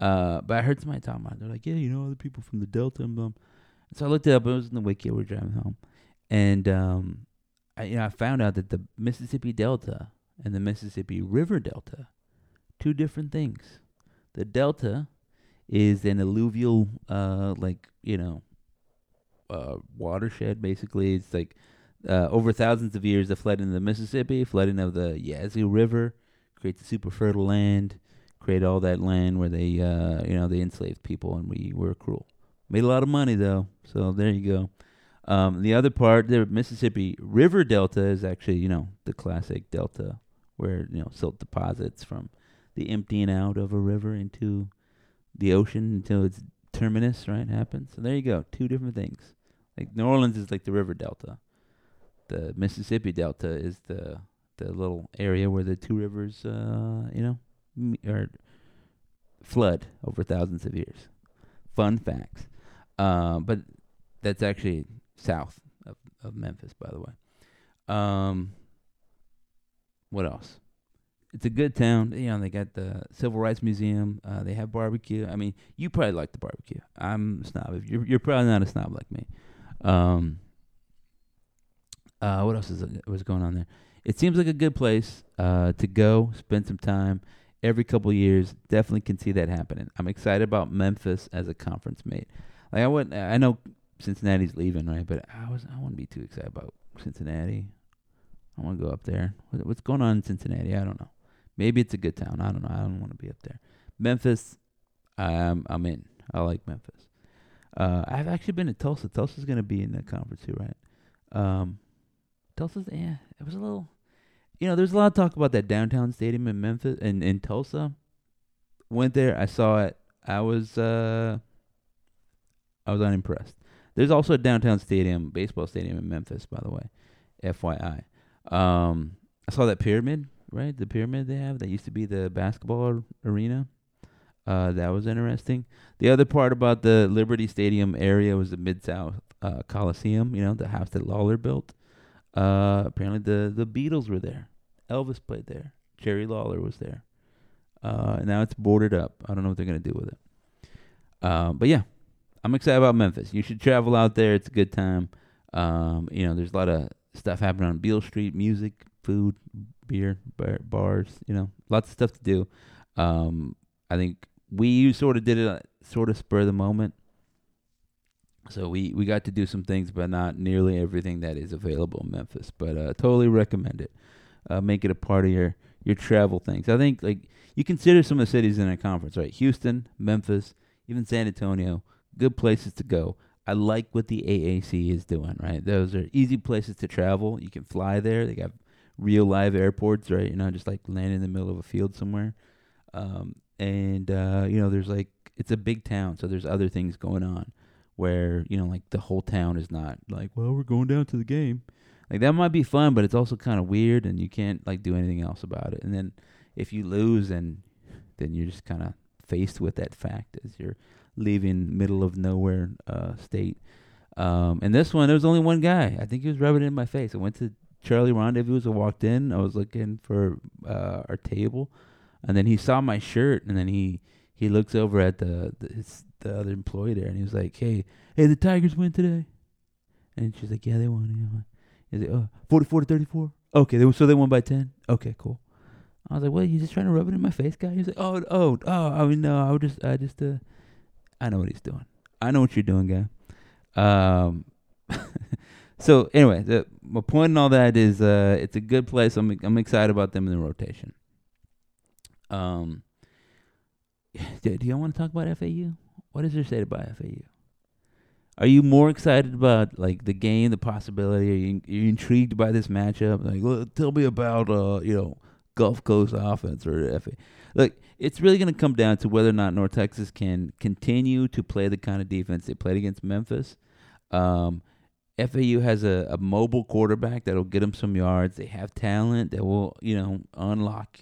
Uh, but I heard somebody talking about. It. They're like, yeah, you know, other people from the Delta and blah. So I looked it up. It was in the wiki. We were driving home, and um, I you know I found out that the Mississippi Delta and the Mississippi River Delta, two different things. The delta is an alluvial, uh, like you know, uh, watershed. Basically, it's like uh, over thousands of years, the flooding of the Mississippi, flooding of the Yazoo River, creates a super fertile land, create all that land where they, uh, you know, they enslaved people and we were cruel. Made a lot of money though, so there you go. Um, the other part, the Mississippi River Delta, is actually, you know, the classic delta where you know silt deposits from the emptying out of a river into the ocean until its terminus, right, happens. So there you go, two different things. Like New Orleans is like the river delta. The Mississippi Delta is the the little area where the two rivers, uh, you know, m- are flood over thousands of years. Fun facts. Uh, but that's actually south of, of Memphis, by the way. Um, what else? It's a good town. You know, they got the Civil Rights Museum. Uh, they have barbecue. I mean, you probably like the barbecue. I'm a snob. You're you're probably not a snob like me. Um. Uh, what else is what's going on there? It seems like a good place uh, to go, spend some time every couple years. Definitely can see that happening. I'm excited about Memphis as a conference mate. Like I would, I know Cincinnati's leaving, right? But I was, I wouldn't be too excited about Cincinnati. I want to go up there. What's going on in Cincinnati? I don't know. Maybe it's a good town. I don't know. I don't want to be up there. Memphis, I'm I'm in. I like Memphis. Uh, I've actually been to Tulsa. Tulsa's to be in the conference too, right? Um, Tulsa's yeah, it was a little. You know, there's a lot of talk about that downtown stadium in Memphis and in Tulsa. Went there, I saw it. I was uh, I was unimpressed. There's also a downtown stadium, baseball stadium in Memphis, by the way, FYI. Um, I saw that pyramid, right? The pyramid they have that used to be the basketball arena. Uh, that was interesting. The other part about the Liberty Stadium area was the Mid South uh, Coliseum. You know, the house that Lawler built. Uh, apparently the the Beatles were there. Elvis played there. Jerry Lawler was there. Uh, now it's boarded up. I don't know what they're gonna do with it. Uh, but yeah, I'm excited about Memphis. You should travel out there. It's a good time. Um, you know, there's a lot of stuff happening on Beale Street, music, food, beer, bar, bars. You know, lots of stuff to do. Um, I think we sort of did it, sort of spur the moment. So we we got to do some things, but not nearly everything that is available in Memphis. But uh, totally recommend it. Uh, make it a part of your your travel things. I think like you consider some of the cities in a conference, right? Houston, Memphis, even San Antonio, good places to go. I like what the AAC is doing, right? Those are easy places to travel. You can fly there. They got real live airports, right? You're not just like landing in the middle of a field somewhere. Um, and uh, you know, there's like it's a big town, so there's other things going on where you know, like the whole town is not like, well, we're going down to the game. Like that might be fun, but it's also kind of weird, and you can't like do anything else about it. And then if you lose, and then you're just kind of faced with that fact as you're leaving middle of nowhere uh, state. Um, and this one, there was only one guy. I think he was rubbing it in my face. I went to Charlie Rendezvous. Walked in. I was looking for uh, our table, and then he saw my shirt, and then he he looks over at the the, his, the other employee there, and he was like, "Hey, hey, the Tigers win today." And she's like, "Yeah, they won." He's like, "Oh, 44 to 34." Okay, they so they won by 10. Okay, cool. I was like, "What? You just trying to rub it in my face, guy?" He's like, "Oh, oh, oh. I mean, no. I just, I just, uh, I know what he's doing. I know what you're doing, guy." Um. so anyway, the, my point in all that is, uh, it's a good place. I'm, I'm excited about them in the rotation. Um. Do, do you want to talk about FAU? What is there say about FAU? Are you more excited about like the game, the possibility? Are you, are you intrigued by this matchup? Like, well, tell me about uh, you know, Gulf Coast offense or FA. Look, it's really going to come down to whether or not North Texas can continue to play the kind of defense they played against Memphis. Um, FAU has a, a mobile quarterback that'll get them some yards. They have talent that will, you know, unlock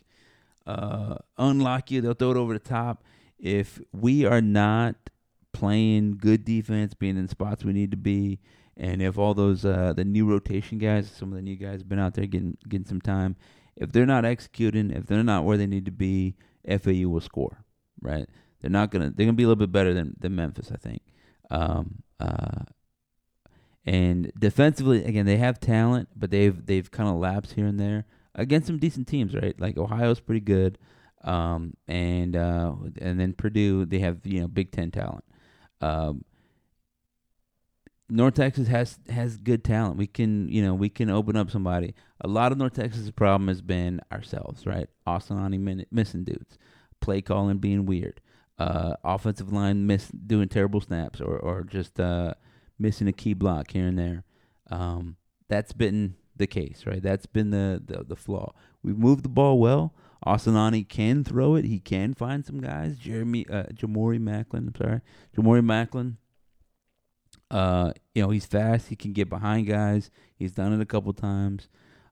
uh, unlock you. They'll throw it over the top. If we are not playing good defense, being in spots we need to be, and if all those uh, the new rotation guys, some of the new guys have been out there getting getting some time, if they're not executing, if they're not where they need to be, FAU will score. Right? They're not gonna. They're gonna be a little bit better than than Memphis, I think. Um, uh, and defensively, again, they have talent, but they've they've kind of lapsed here and there against some decent teams, right? Like Ohio's pretty good, um, and uh, and then Purdue they have you know Big Ten talent. Um, North Texas has has good talent. We can you know we can open up somebody. A lot of North Texas' problem has been ourselves, right? Austin Aune missing dudes, play calling being weird, uh, offensive line miss doing terrible snaps or or just uh, missing a key block here and there. Um, that's been the case, right? That's been the, the, the flaw. We've moved the ball well. Austin can throw it. He can find some guys. Jeremy, uh, Ja'Mori Maclin. I'm sorry, Ja'Mori Maclin. Uh, you know he's fast. He can get behind guys. He's done it a couple times.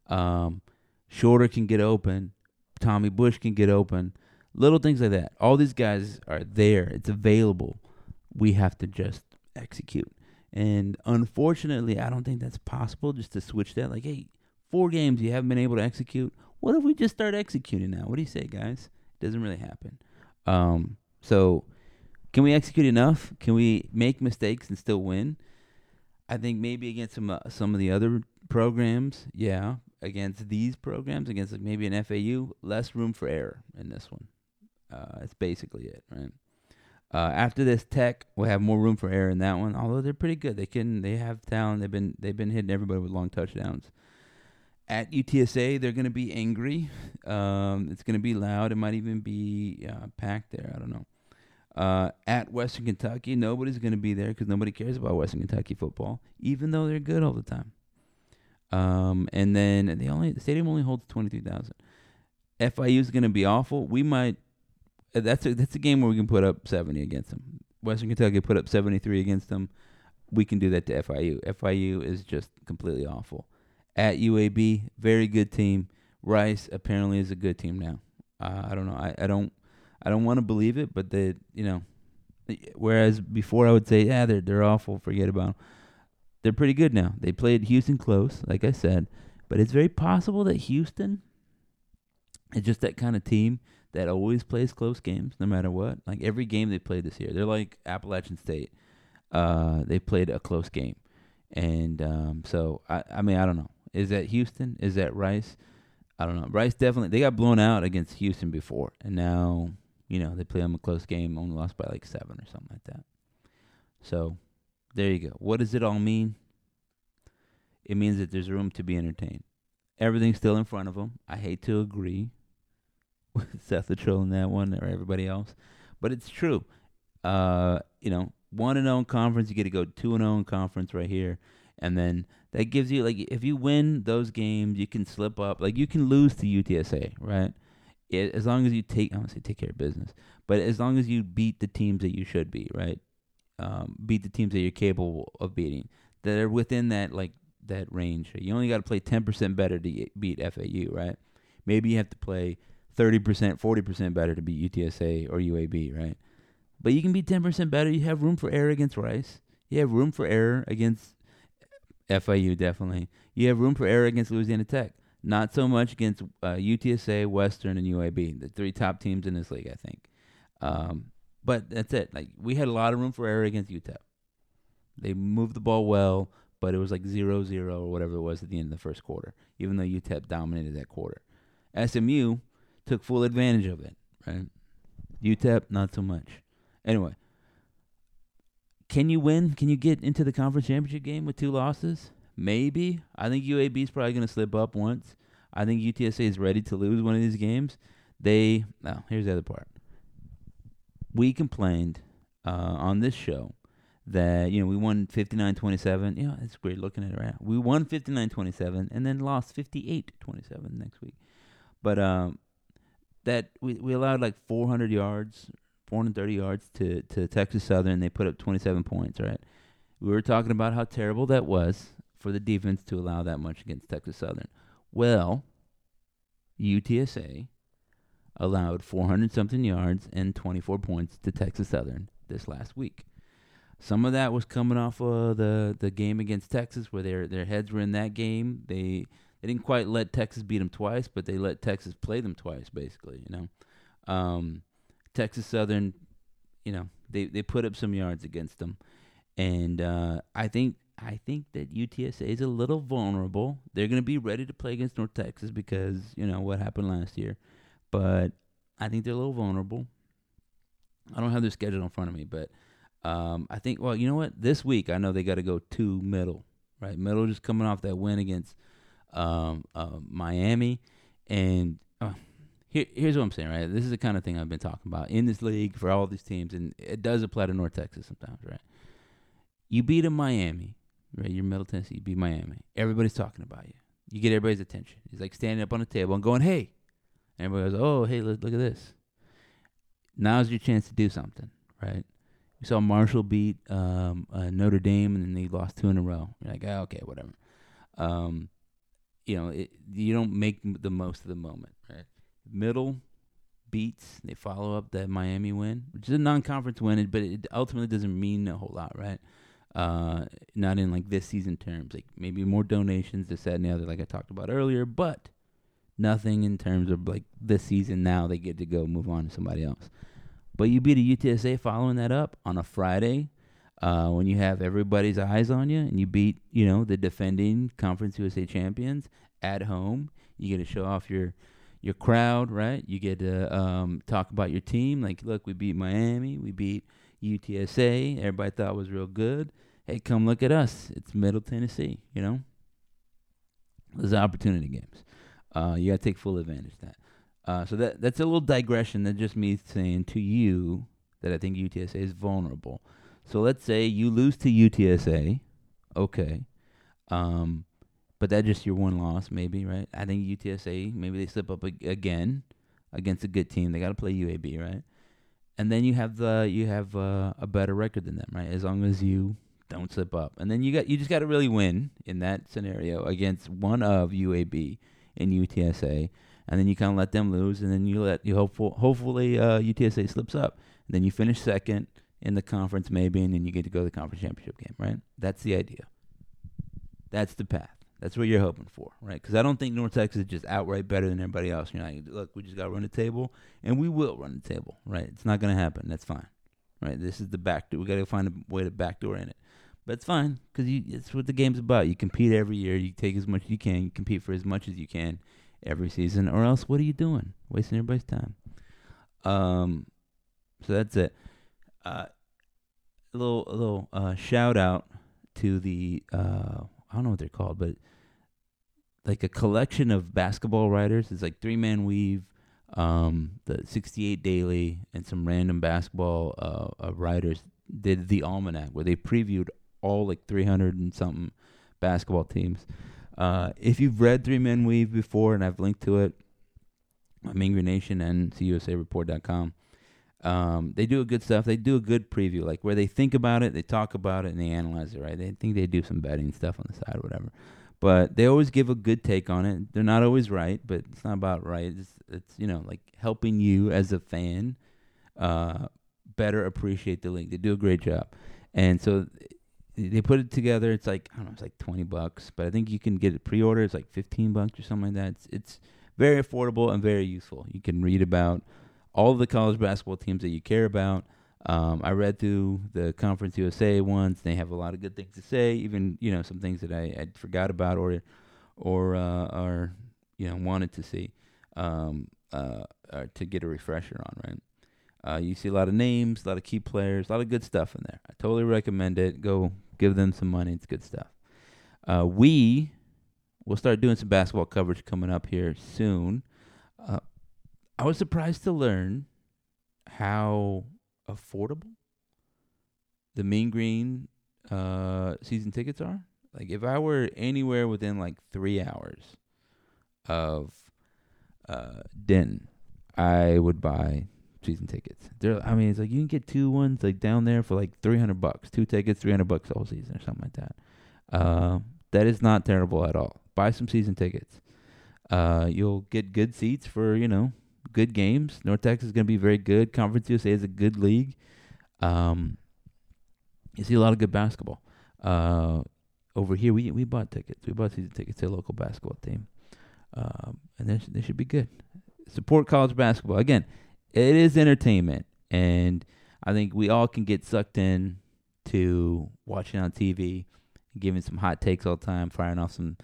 Um, Shorter can get open. Tommy Bush can get open. Little things like that. All these guys are there. It's available. We have to just execute. And unfortunately, I don't think that's possible just to switch that. Like, hey, four games you haven't been able to execute. What if we just start executing now? What do you say, guys? It doesn't really happen. Um, so, can we execute enough? Can we make mistakes and still win? I think maybe against some uh, some of the other programs, yeah. Against these programs, against like maybe an FAU, less room for error in this one. Uh, that's basically it, right? Uh, after this, Tech we'll have more room for error in that one. Although they're pretty good, they can they have talent. They've been they've been hitting everybody with long touchdowns. At UTSA, they're going to be angry. Um, it's going to be loud. It might even be uh, packed there. I don't know. Uh, at Western Kentucky, nobody's going to be there because nobody cares about Western Kentucky football, even though they're good all the time. Um, and then the only the stadium only holds twenty three thousand. FIU is going to be awful. We might. Uh, That's a that's a game where we can put up seventy against them. Western Kentucky put up seventy three against them. We can do that to FIU. FIU is just completely awful. At UAB, very good team. Rice apparently is a good team now. Uh, I don't know. I, I don't I don't want to believe it, but they you know. Whereas before I would say yeah they're they're awful. Forget about them. They're pretty good now. They played Houston close, like I said, but it's very possible that Houston is just that kind of team that always plays close games, no matter what. Like every game they played this year, they're like Appalachian State. Uh, they played a close game, and um, so I, I mean, I don't know. Is that Houston? Is that Rice? I don't know. Rice definitely they got blown out against Houston before, and now you know they play them a close game, only lost by like seven or something like that. So there you go. What does it all mean? It means that there's room to be entertained. Everything's still in front of them. I hate to agree Seth Littrell in that one or everybody else, but it's true. Uh, you know, one and zero conference, you get to go two and zero conference right here, and then that gives you like if you win those games, you can slip up. Like you can lose to UTSA, right? It, as long as you take, I say take care of business, but as long as you beat the teams that you should beat, right? Um, beat the teams that you're capable of beating that are within that like that range. You only got to play ten percent better to get- beat FAU, right? Maybe you have to play thirty percent, forty percent better to beat UTSA or UAB, right? But you can be ten percent better. You have room for error against Rice. You have room for error against FIU, definitely. You have room for error against Louisiana Tech. Not so much against uh, UTSA, Western, and UAB, the three top teams in this league, I think. Um, but that's it. Like we had a lot of room for error against UTEP. They moved the ball well, but it was like 0-0 or whatever it was at the end of the first quarter. Even though UTEP dominated that quarter, SMU took full advantage of it. Right? UTEP not so much. Anyway, can you win? Can you get into the conference championship game with two losses? Maybe. I think UAB is probably going to slip up once. I think UTSA is ready to lose one of these games. They now here's the other part. We complained uh, on this show that you know we won 59-27. Yeah, it's great looking at it right now. We won 59-27 and then lost 58-27 next week. But um, that we we allowed like 400 yards, 430 yards to to Texas Southern. They put up 27 points. Right. We were talking about how terrible that was for the defense to allow that much against Texas Southern. Well, UTSA allowed 400 something yards and 24 points to Texas Southern this last week. Some of that was coming off of the the game against Texas, where their their heads were in that game. They they didn't quite let Texas beat them twice, but they let Texas play them twice, basically. You know, um, Texas Southern, you know, they they put up some yards against them, and uh, I think I think that UTSA is a little vulnerable. They're going to be ready to play against North Texas because you know what happened last year, but I think they're a little vulnerable. I don't have their schedule in front of me, but um, I think well, you know what? This week I know they got to go to Middle, right? Middle just coming off that win against um, uh, Miami, and uh, here, here's what I'm saying, right? This is the kind of thing I've been talking about in this league for all these teams, and it does apply to North Texas sometimes, right? You beat a Miami, right? You're Middle Tennessee, you beat Miami. Everybody's talking about you. You get everybody's attention. He's like standing up on the table and going, "Hey!" Everybody goes, "Oh, hey, look, look at this." Now's your chance to do something, right? We saw Marshall beat um, uh, Notre Dame, and then they lost two in a row. You're like, oh, okay, whatever. Um, you know, it, you don't make the most of the moment, right? Middle beats, they follow up that Miami win, which is a non-conference win, but it ultimately doesn't mean a whole lot, right? Uh, not in like this season terms, like maybe more donations, this, that, and the other, like I talked about earlier, but nothing in terms of like this season. Now they get to go move on to somebody else. But you beat a UTSA following that up on a Friday uh, when you have everybody's eyes on you, and you beat you know the defending Conference USA champions at home. You get to show off your your crowd, right? You get to um, talk about your team. Like, look, we beat Miami, we beat UTSA. Everybody thought was real good. Hey, come look at us. It's Middle Tennessee. You know, those are opportunity games. Uh, you got to take full advantage of that. Uh, so that that's a little digression. That just me saying to you that I think UTSA is vulnerable. So let's say you lose to UTSA, okay, um, but that's just your one loss, maybe, right? I think UTSA maybe they slip up ag- again against a good team. They got to play UAB, right? And then you have the you have uh, a better record than them, right? As long as you don't slip up, and then you got you just got to really win in that scenario against one of UAB and UTSA, and then you kind of let them lose, and then you let you hopeful hopefully uh, UTSA slips up, and then you finish second in the conference maybe, and then you get to go to the conference championship game, right? That's the idea. That's the path. That's what you're hoping for, right? Because I don't think North Texas is just outright better than everybody else. You're like, look, we just got to run the table, and we will run the table, right? It's not going to happen. That's fine, right? This is the back door. We got to find a way to backdoor in it, but it's fine because it's what the game's about. You compete every year. You take as much as you can. You compete for as much as you can every season, or else what are you doing? Wasting everybody's time. Um, so that's it. Uh, a little, a little uh, shout out to the uh, I don't know what they're called, but like a collection of basketball writers. It's like Three Man Weave, um, the 68 Daily, and some random basketball uh, uh, writers did the Almanac, where they previewed all like 300 and something basketball teams. Uh, if you've read Three Man Weave before, and I've linked to it, Mean Green Nation and CUSAReport.com. Um, they do a good stuff. They do a good preview, like where they think about it, they talk about it, and they analyze it. Right? They think they do some betting stuff on the side, or whatever but they always give a good take on it. They're not always right, but it's not about right. It's, it's you know like helping you as a fan uh, better appreciate the league. They do a great job, and so they put it together. It's like I don't know, it's like twenty bucks, but I think you can get it pre-order. It's like fifteen bucks or something like that. It's, it's very affordable and very useful. You can read about all the college basketball teams that you care about. Um, I read through the Conference USA ones. They have a lot of good things to say, even you know some things that I, I forgot about or or uh, you know wanted to see um, uh, uh, to get a refresher on. Right, uh, you see a lot of names, a lot of key players, a lot of good stuff in there. I totally recommend it. Go give them some money. It's good stuff. Uh, we will start doing some basketball coverage coming up here soon. I was surprised to learn how affordable the Mean Green uh, season tickets are. Like if I were anywhere within like three hours of uh, Denton, I would buy season tickets. There, I mean, it's like you can get two ones like down there for like three hundred bucks, two tickets, three hundred bucks all season or something like that. Uh, that is not terrible at all. Buy some season tickets. Uh, you'll get good seats for you know good games. North Texas is going to be very good. Conference USA is a good league. Um, you see a lot of good basketball. Uh, over here, we we bought tickets. We bought season tickets to a local basketball team, um, and they they should be good. Support college basketball again. It is entertainment, and I think we all can get sucked in to watching on TV, giving some hot takes all the time, firing off some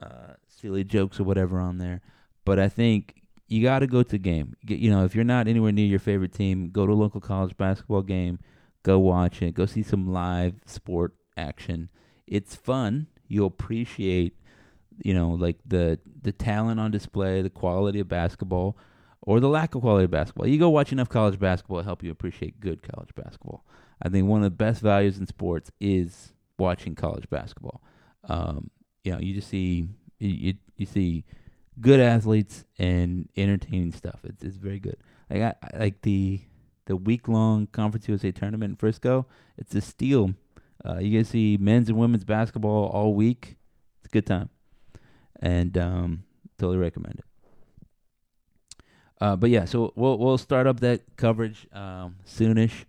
uh, silly jokes or whatever on there. But I think you got to go to the game. You know, if you're not anywhere near your favorite team, go to a local college basketball game. Go watch it. Go see some live sport action. It's fun. You'll appreciate, you know, like the the talent on display, the quality of basketball, or the lack of quality of basketball. You go watch enough college basketball to help you appreciate good college basketball. I think one of the best values in sports is watching college basketball. Um, you know, you just see you, you, you see good athletes and entertaining stuff. It's it's very good. Like I, like the the week long Conference USA tournament in Frisco. It's a steal. Uh, you to see men's and women's basketball all week. It's a good time, and um, totally recommend it. Uh, but yeah, so we'll we'll start up that coverage um, soonish.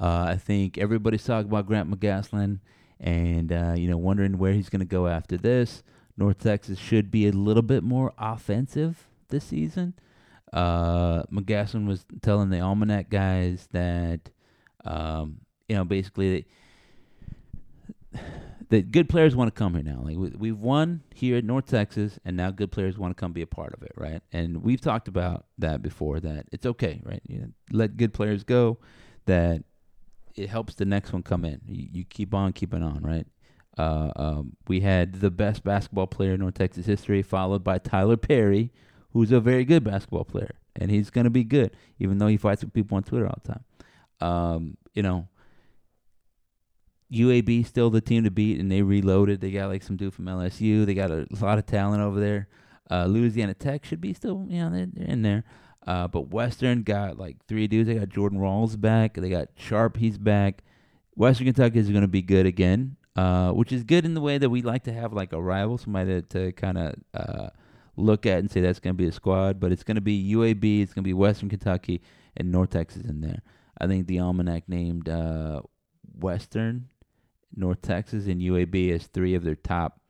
Uh, I think everybody's talking about Grant McCasland, and uh, you know wondering where he's going to go after this. North Texas should be a little bit more offensive this season. Uh, McCasland was telling the Almanac guys that, um, you know, basically that good players want to come here now. Like we, have won here at North Texas, and now good players want to come be a part of it, right? And we've talked about that before. That it's okay, right? You know, let good players go. That it helps the next one come in. You, you keep on keeping on, right? Uh, um, we had the best basketball player in North Texas history, followed by Tylor Perry, who's a very good basketball player, and he's going to be good, even though he fights with people on Twitter all the time. Um, you know, UAB still the team to beat, and they reloaded. They got like some dude from LSU. They got a lot of talent over there. Uh, Louisiana Tech should be still, you know, they're, they're in there. Uh, but Western got like three dudes. They got Jordan Rawls back. They got Sharp. He's back. Western Kentucky is going to be good again, uh, which is good in the way that we like to have like a rival, somebody to, to kind of uh, look at and say that's going to be a squad. But it's going to be UAB. It's going to be Western Kentucky and North Texas in there. I think the almanac named uh, Western, North Texas, and UAB as three of their top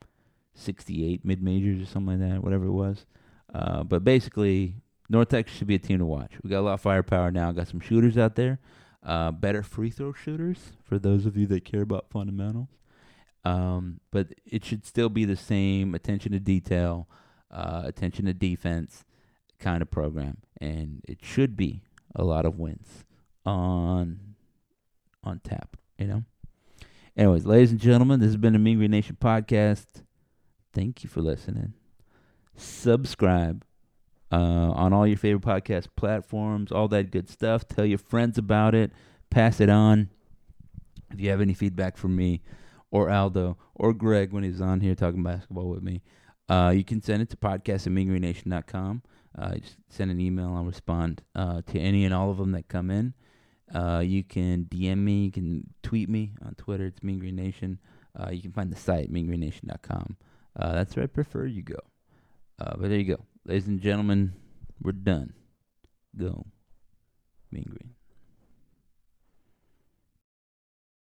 68 mid majors or something like that, whatever it was. Uh, but basically, North Texas should be a team to watch. We got a lot of firepower now. Got some shooters out there, uh, better free throw shooters for those of you that care about fundamentals. Um, but it should still be the same attention to detail, uh, attention to defense kind of program, and it should be a lot of wins on on tap. You know. Anyways, ladies and gentlemen, this has been the Green Nation podcast. Thank you for listening. Subscribe uh, on all your favorite podcast platforms, all that good stuff. Tell your friends about it. Pass it on. If you have any feedback from me or Aldo or Greg when he's on here talking basketball with me, uh, you can send it to podcast at meangreennation.com. Uh, just send an email. I'll respond uh, to any and all of them that come in. Uh, you can DM me. You can tweet me on Twitter. It's Mean Green Nation. Uh, you can find the site, meangreennation.com. Uh, that's where I prefer you go. Uh, but there you go. Ladies and gentlemen, we're done. Go. Mean Green.